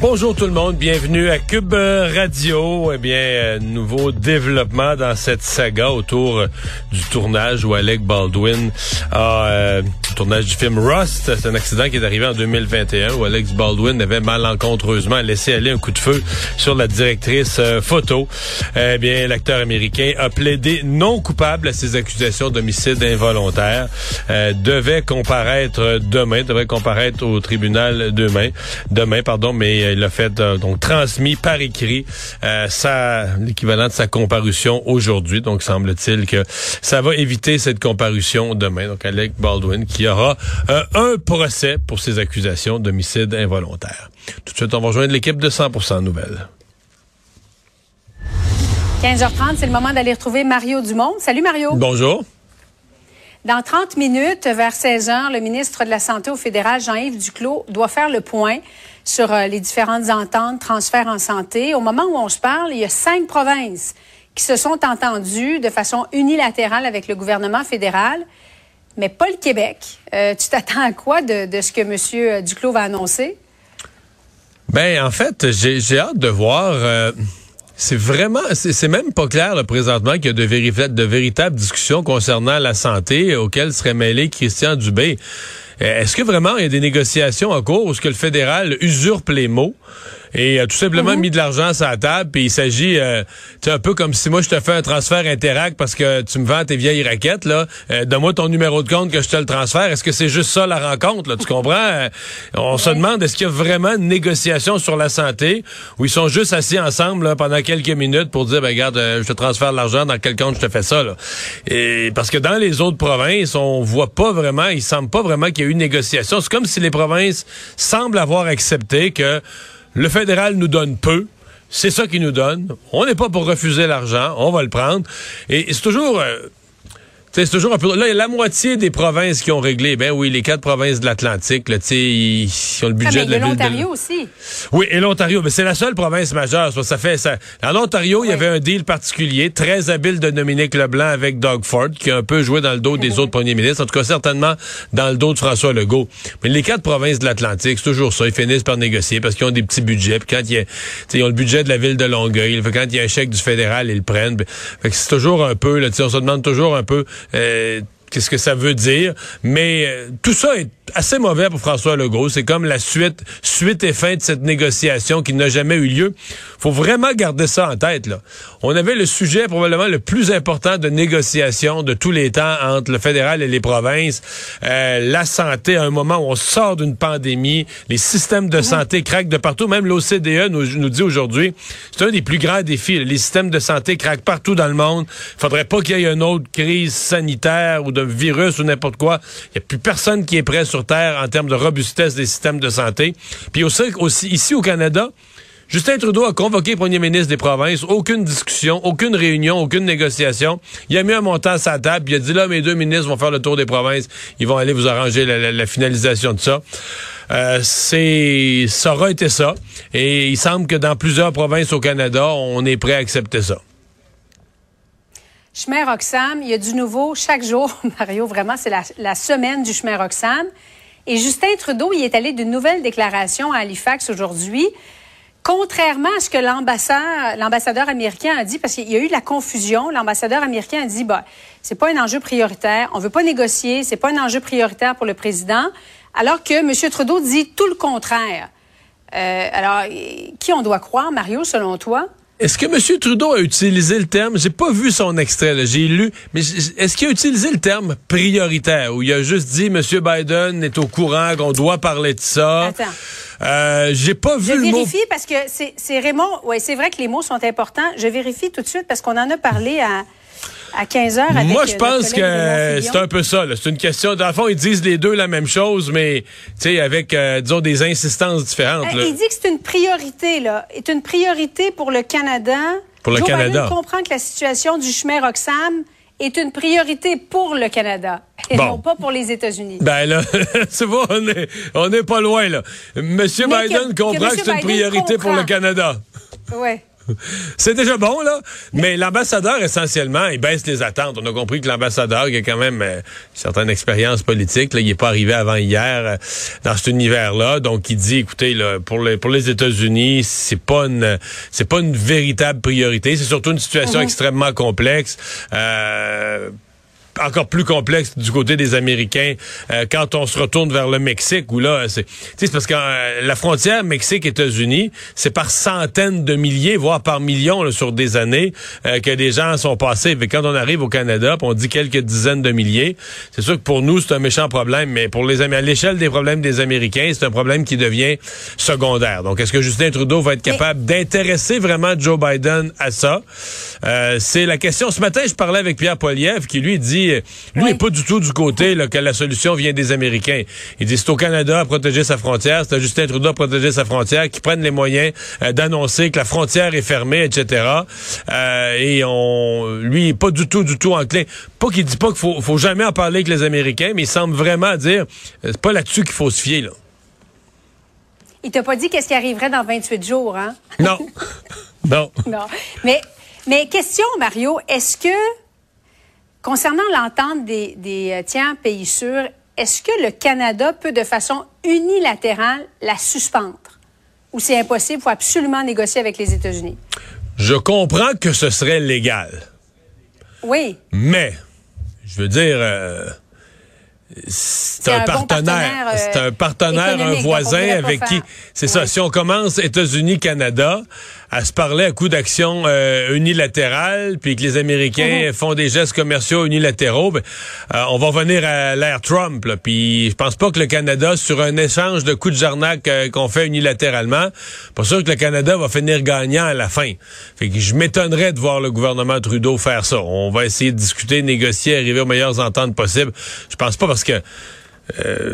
Bonjour tout le monde, bienvenue à Cube Radio. Eh bien, euh, nouveau développement dans cette saga autour euh, du tournage où Alec Baldwin a euh, tournage du film Rust. C'est un accident qui est arrivé en 2021 où Alex Baldwin avait malencontreusement laissé aller un coup de feu sur la directrice euh, photo. Eh bien, l'acteur américain a plaidé non coupable à ces accusations d'homicide involontaire. Euh, devait comparaître demain, devrait comparaître au tribunal demain, demain pardon, mais il a fait euh, donc transmis par écrit euh, sa l'équivalent de sa comparution aujourd'hui. Donc semble-t-il que ça va éviter cette comparution demain. Donc Alec Baldwin qui aura euh, un procès pour ses accusations d'homicide involontaire. Tout de suite, on va rejoindre l'équipe de 100% Nouvelles. 15h30, c'est le moment d'aller retrouver Mario Dumont. Salut Mario. Bonjour. Dans 30 minutes, vers 16 heures, le ministre de la Santé au fédéral, Jean-Yves Duclos, doit faire le point sur euh, les différentes ententes, transferts en santé. Au moment où on se parle, il y a cinq provinces qui se sont entendues de façon unilatérale avec le gouvernement fédéral, mais pas le Québec. Euh, tu t'attends à quoi de, de ce que M. Duclos va annoncer? Ben, en fait, j'ai hâte de voir. euh, c'est vraiment, c'est même pas clair là, présentement qu'il y a de, de véritables discussions concernant la santé auxquelles serait mêlé Christian Dubé. Euh, Est-ce que vraiment il y a des négociations en cours où ce que le fédéral usurpe les mots? Et a tout simplement mis de l'argent sur la table puis il s'agit euh, un peu comme si moi je te fais un transfert Interac parce que tu me vends tes vieilles raquettes là. Euh, donne-moi ton numéro de compte que je te le transfère. Est-ce que c'est juste ça la rencontre là? Tu comprends? Euh, on se demande est-ce qu'il y a vraiment une négociation sur la santé où ils sont juste assis ensemble là, pendant quelques minutes pour dire ben regarde euh, je te transfère l'argent dans quel compte je te fais ça là? Et parce que dans les autres provinces on voit pas vraiment il semble pas vraiment qu'il y ait eu une négociation. C'est comme si les provinces semblent avoir accepté que le fédéral nous donne peu. C'est ça qu'il nous donne. On n'est pas pour refuser l'argent. On va le prendre. Et, c'est toujours... euh, c'est toujours un peu. Là, il y a la moitié des provinces qui ont réglé. Ben oui, les quatre provinces de l'Atlantique, là, tu sais, ils, ont le Ah, budget mais de la ville de. l'Ontario aussi. Oui, et l'Ontario, mais c'est la seule province majeure. Ça, ça fait ça. En Ontario, il y avait un deal particulier, très habile de Dominique Leblanc avec Doug Ford, qui a un peu joué dans le dos des autres premiers ministres. En tout cas, certainement dans le dos de François Legault. Mais les quatre provinces de l'Atlantique, c'est toujours ça. Ils finissent par négocier parce qu'ils ont des petits budgets. Puis quand il y a, ils ont le budget de la ville de Longueuil. Quand il y a un chèque du fédéral, ils le prennent. Fait que c'est toujours un peu, là, on se demande toujours un peu. Euh, Qu'est-ce que ça veut dire? Mais euh, tout ça est assez mauvais pour François Legault. C'est comme la suite, suite et fin de cette négociation qui n'a jamais eu lieu. Faut vraiment garder ça en tête. Là. On avait le sujet probablement le plus important de négociation de tous les temps entre le fédéral et les provinces. Euh, la santé, à un moment où on sort d'une pandémie, les systèmes de santé craquent de partout. Même l'OCDE nous, nous dit aujourd'hui, c'est un des plus grands défis. Les systèmes de santé craquent partout dans le monde. Il faudrait pas qu'il y ait une autre crise sanitaire ou de virus ou n'importe quoi. Il n'y a plus personne qui est prêt sur Terre en termes de robustesse des systèmes de santé. Puis aussi, ici au Canada, Justin Trudeau a convoqué le premier ministre des provinces, aucune discussion, aucune réunion, aucune négociation. Il a mis un montant à sa table, il a dit là, mes deux ministres vont faire le tour des provinces, ils vont aller vous arranger la, finalisation de ça. Euh, c'est ça aura été ça. Et il semble que dans plusieurs provinces au Canada, on est prêt à accepter ça. Chemin Roxham, il y a du nouveau chaque jour, Mario, vraiment, c'est la, semaine du chemin Roxham. Et Justin Trudeau, il est allé d'une nouvelle déclaration à Halifax aujourd'hui. Contrairement à ce que l'ambassadeur américain a dit, parce qu'il y a eu de la confusion, l'ambassadeur américain a dit, bah, c'est pas un enjeu prioritaire, on veut pas négocier, c'est pas un enjeu prioritaire pour le président, alors que M. Trudeau dit tout le contraire. Euh, alors, qui on doit croire, Mario, selon toi? Est-ce que M. Trudeau a utilisé le terme, j'ai pas vu son extrait, j'ai lu, mais est-ce qu'il a utilisé le terme prioritaire? Ou il a juste dit M. Biden est au courant qu'on doit parler de ça? Attends. Euh, j'ai pas vu je le vérifie parce que c'est Raymond, ouais, c'est vrai que les mots sont importants. Je vérifie tout de suite parce qu'on en a parlé à à 15 heures avec Moi, je pense que c'est un peu ça. C'est une question. Dans le fond, ils disent les deux la même chose, mais avec, euh, disons, des insistances différentes. Euh, il dit que c'est une priorité, là. C'est une priorité pour le Canada. Pour le Joe Canada. Biden comprend que la situation du chemin Roxham est une priorité pour le Canada et non pas pour les États-Unis. Ben là, c'est bon, on est, on est pas loin, là. Monsieur Biden comprend que, c'est une priorité pour le Canada. Oui. C'est déjà bon, là. Mais l'ambassadeur, essentiellement, il baisse les attentes. On a compris que l'ambassadeur, qui a quand même euh, une certaine expérience politique, là, il n'est pas arrivé avant hier euh, dans cet univers-là. Donc, il dit, écoutez, là, pour les, pour les États-Unis, c'est pas une, c'est pas une véritable priorité. C'est surtout une situation mm-hmm. extrêmement complexe. Euh, encore plus complexe du côté des Américains euh, quand on se retourne vers le Mexique où là c'est c'est parce que euh, la frontière Mexique États-Unis c'est par centaines de milliers voire par millions sur des années euh, que des gens sont passés. Mais quand on arrive au Canada on dit quelques dizaines de milliers c'est sûr que pour nous c'est un méchant problème mais pour les à l'échelle des problèmes des Américains c'est un problème qui devient secondaire. Donc est-ce que Justin Trudeau va être capable d'intéresser vraiment Joe Biden à ça? C'est la question. Ce matin je parlais avec Pierre Poilievre qui lui dit lui, n'est pas du tout du côté là, que la solution vient des Américains. Il dit c'est au Canada à protéger sa frontière, c'est à Justin Trudeau à protéger sa frontière, qui prennent les moyens euh, d'annoncer que la frontière est fermée, etc. Euh, et on, lui, il pas du tout, du tout enclin. Pas qu'il dit pas qu'il faut, faut jamais en parler avec les Américains, mais il semble vraiment dire euh, c'est pas là-dessus qu'il faut se fier là. Il t'a pas dit qu'est-ce qui arriverait dans 28 jours, hein? Non. non. Non. Mais, mais question, Mario, est-ce que Concernant l'entente des, des euh, tiers pays sûrs, est-ce que le Canada peut de façon unilatérale la suspendre? Ou c'est impossible, il faut absolument négocier avec les États-Unis? Je comprends que ce serait légal. Oui. Mais, je veux dire, euh, c'est un, partenaire, c'est un partenaire, un voisin avec qui, c'est ça. Si on commence États-Unis, Canada, à se parler à coup d'action euh, unilatérale, puis que les Américains mhm. font des gestes commerciaux unilatéraux, ben, euh, on va venir à l'ère Trump. Là, puis je pense pas que le Canada, sur un échange de coups de jarnac euh, qu'on fait unilatéralement, pas sûr que le Canada va finir gagnant à la fin. Fait que je m'étonnerais de voir le gouvernement Trudeau faire ça. On va essayer de discuter, négocier, arriver aux meilleures ententes possibles. Je pense pas parce que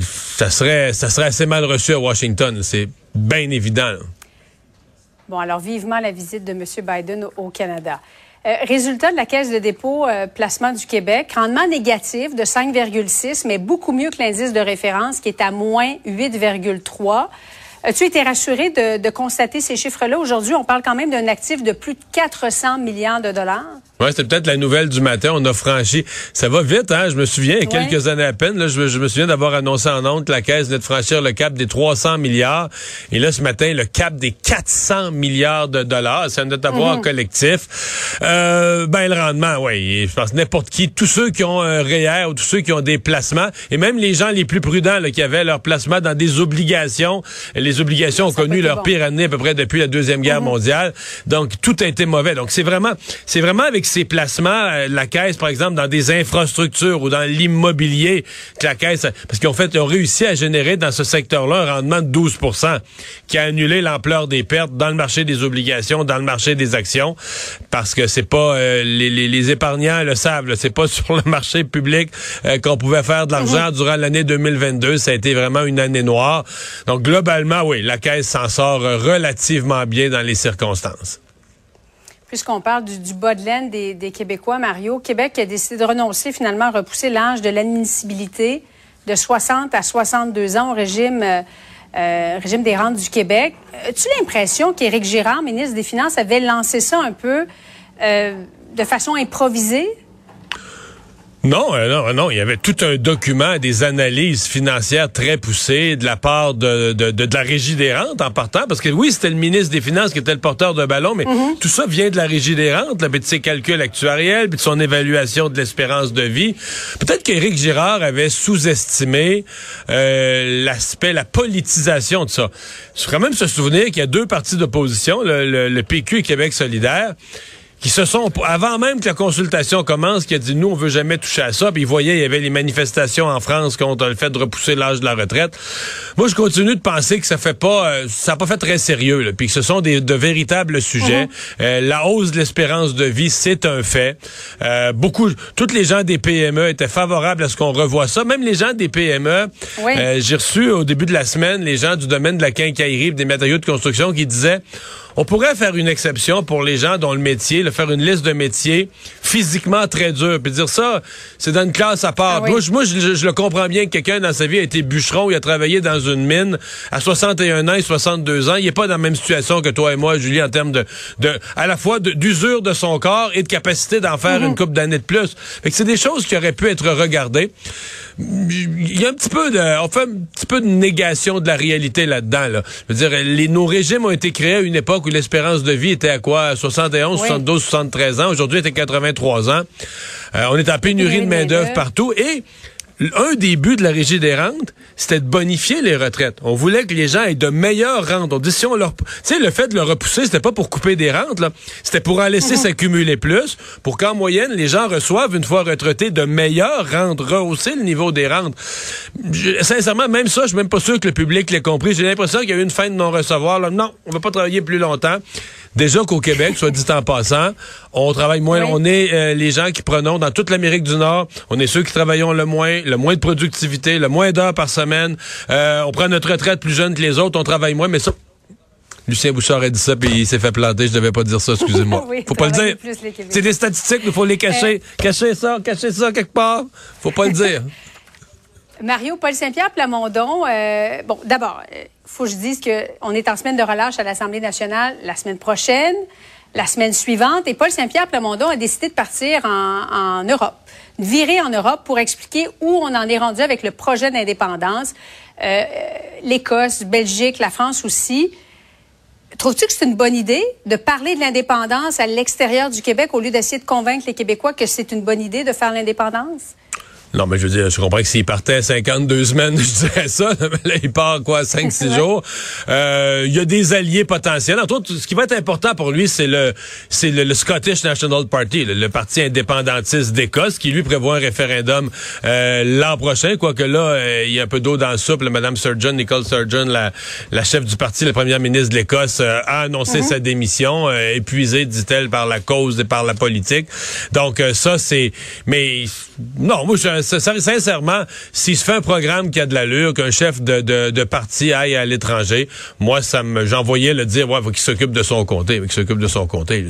ça serait ça serait assez mal reçu à Washington. C'est bien évident. Bon, alors vivement la visite de M. Biden au Canada. Euh, résultat de la Caisse de dépôt euh, placement du Québec, rendement négatif de 5,6, mais beaucoup mieux que l'indice de référence qui est à moins 8,3. As-tu été rassuré de, de constater ces chiffres-là? Aujourd'hui, on parle quand même d'un actif de plus de 400 milliards de dollars. Oui, c'était peut-être la nouvelle du matin. On a franchi. Ça va vite, hein? Je me souviens, il y a quelques années à peine, là, je, me souviens d'avoir annoncé en honte que la Caisse venait de franchir le cap des 300 milliards. Et là, ce matin, le cap des 400 milliards de dollars. C'est un avoir mhm. collectif. Euh, ben, le rendement, oui. Je pense n'importe qui, tous ceux qui ont un REER ou tous ceux qui ont des placements, et même les gens les plus prudents là, qui avaient leur placement dans des obligations. Les obligations ont connu leur pire année à peu près depuis la Deuxième Guerre mhm. mondiale. Donc, tout a été mauvais. Donc, c'est vraiment, c'est vraiment avec ses placements, euh, la caisse, par exemple, dans des infrastructures ou dans l'immobilier, que la caisse, parce qu'en fait, ils ont réussi à générer dans ce secteur-là un rendement de 12% qui a annulé l'ampleur des pertes dans le marché des obligations, dans le marché des actions, parce que c'est pas euh, les, les, épargnants le savent, c'est pas sur le marché public euh, qu'on pouvait faire de l'argent mhm. durant l'année 2022. Ça a été vraiment une année noire. Donc globalement, Globalement, oui, la Caisse s'en sort relativement bien dans les circonstances. Puisqu'on parle du, bas de laine des, Québécois, Mario, Québec a décidé de renoncer finalement à repousser l'âge de l'admissibilité de 60 à 62 ans au régime, euh, euh, régime des rentes du Québec. As-tu l'impression qu'Éric Girard, ministre des Finances, avait lancé ça un peu euh, de façon improvisée? Non, euh, non, non. Il y avait tout un document, des analyses financières très poussées de la part de, de, de, la Régie des rentes en partant. Parce que oui, c'était le ministre des Finances qui était le porteur de ballon, mais mhm. tout ça vient de la Régie des rentes, là, de ses calculs actuariels, puis de son évaluation de l'espérance de vie. Peut-être qu'Éric Girard avait sous-estimé euh, l'aspect, la politisation de ça. Il faut quand même se souvenir qu'il y a deux partis d'opposition, le, le PQ et Québec solidaire qui se sont, avant même que la consultation commence, qui a dit, nous, on veut jamais toucher à ça. Puis, il voyait, il y avait les manifestations en France contre le fait de repousser l'âge de la retraite. Moi, je continue de penser que ça fait pas, euh, ça n'a pas fait très sérieux, là, puis que ce sont des, de véritables sujets. Mhm. euh, la hausse de l'espérance de vie, c'est un fait. Euh, beaucoup, toutes les gens des PME étaient favorables à ce qu'on revoie ça. Même les gens des PME, euh, j'ai reçu au début de la semaine les gens du domaine de la quincaillerie, des matériaux de construction qui disaient, on pourrait faire une exception pour les gens dont le métier, faire une liste de métiers physiquement très dur, puis dire ça, c'est dans une classe à part. Ah moi, je, le comprends bien que quelqu'un dans sa vie a été bûcheron, il a travaillé dans une mine à 61 ans et 62 ans. Il est pas dans la même situation que toi et moi, Julie, en termes de, de à la fois d'usure de, son corps et de capacité d'en faire mhm. une coupe d'années de plus. Fait que c'est des choses qui auraient pu être regardées. Il y a un petit peu de, on fait un petit peu de négation de la réalité là-dedans. Là. Je veux dire, les, nos régimes ont été créés à une époque où l'espérance de vie était à quoi? 71, 72, 73 ans. Aujourd'hui, elle était 83 ans. Euh, on est en pénurie de main-d'œuvre partout. Et un des buts de la Régie des rentes, c'était de bonifier les retraites. On voulait que les gens aient de meilleures rentes. On dit si on leur, tu sais, le fait de le repousser, c'était pas pour couper des rentes, là. C'était pour en laisser mhm. s'accumuler plus, pour qu'en moyenne, les gens reçoivent, une fois retraités, de meilleures rentes, rehausser le niveau des rentes. sincèrement, même ça, je suis même pas sûr que le public l'ait compris. J'ai l'impression qu'il y a eu une fin de non-recevoir. Non, on va pas travailler plus longtemps. Déjà qu'au Québec, soit dit en passant, on travaille moins. On est euh, les gens qui prenons dans toute l'Amérique du Nord. On est ceux qui travaillons le moins, le moins de productivité, le moins d'heures par semaine. Euh, on prend notre retraite plus jeune que les autres. On travaille moins, mais ça. Lucien Bouchard a dit ça, puis il s'est fait planter. Je devais pas dire ça, excusez-moi. faut pas le dire. C'est des statistiques, il faut les cacher. Euh, cacher ça, cacher ça quelque part. Faut pas le dire. Mario, Paul Saint-Pierre Plamondon, euh, bon, d'abord, il euh, faut que je dise qu'on est en semaine de relâche à l'Assemblée nationale la semaine prochaine, la semaine suivante, et Paul Saint-Pierre Plamondon a décidé de partir en, Europe, de virer en Europe pour expliquer où on en est rendu avec le projet d'indépendance. Euh, L'Écosse, Belgique, la France aussi. Trouves-tu que c'est une bonne idée de parler de l'indépendance à l'extérieur du Québec au lieu d'essayer de convaincre les Québécois que c'est une bonne idée de faire l'indépendance? Non, mais je veux dire, je comprends que s'il partait 52 semaines, je dirais ça. là, il part quoi, 5-6 jours? Euh, il y a des alliés potentiels. Entre autres, ce qui va être important pour lui, c'est le c'est le, Scottish National Party, le, parti indépendantiste d'Écosse, qui lui prévoit un référendum euh, l'an prochain. Quoique là, euh, il y a un peu d'eau dans le soupe. Madame Sturgeon, Nicole Sturgeon, la, la chef du parti, la première ministre de l'Écosse, a annoncé mhm. sa démission, épuisée, dit-elle, par la cause et par la politique. Donc ça, c'est... Mais non, moi, je sincèrement, s'il se fait un programme qui a de l'allure, qu'un chef de, de, de, parti aille à l'étranger, moi, ça me, j'envoyais le dire, ouais, faut qu'il s'occupe de son comté, qu'il s'occupe de son comté.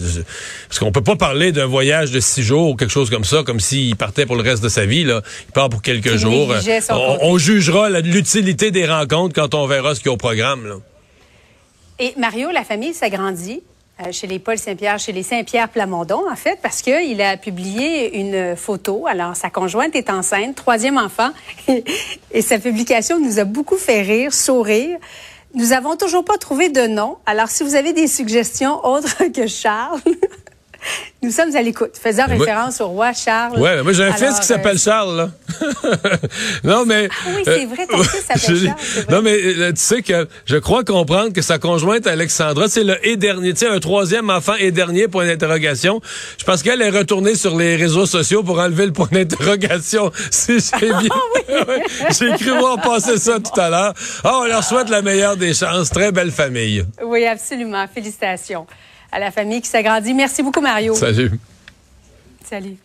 Parce qu'on peut pas parler d'un voyage de six jours ou quelque chose comme ça, comme s'il partait pour le reste de sa vie, là. Il part pour quelques jours. On, on, jugera l'utilité des rencontres quand on verra ce qu'il y a au programme, là. Et Mario, la famille s'agrandit. Euh, chez les Paul Saint-Pierre, chez les Saint-Pierre Plamondon, en fait, parce qu'il a publié une photo. Alors, sa conjointe est enceinte, troisième enfant, et sa publication nous a beaucoup fait rire, sourire. Nous avons toujours pas trouvé de nom. Alors, si vous avez des suggestions autres que Charles, Nous sommes à l'écoute, faisant référence au roi Charles. Ouais, moi j'ai un fils qui s'appelle euh, Charles. Là. non mais. Ah oui, c'est vrai, ton fils s'appelle Charles. Non mais euh, tu sais que je crois comprendre que sa conjointe Alexandra, c'est le et dernier, tu sais, un troisième enfant et dernier point d'interrogation. Je pense qu'elle est retournée sur les réseaux sociaux pour enlever le point d'interrogation. Si j'ai bien. Ah j'ai cru voir passer ça tout à l'heure. Ah, on leur souhaite la meilleure des chances. Très belle famille. Oui, absolument. Félicitations à la famille qui s'agrandit. Merci beaucoup, Mario. Salut. Salut.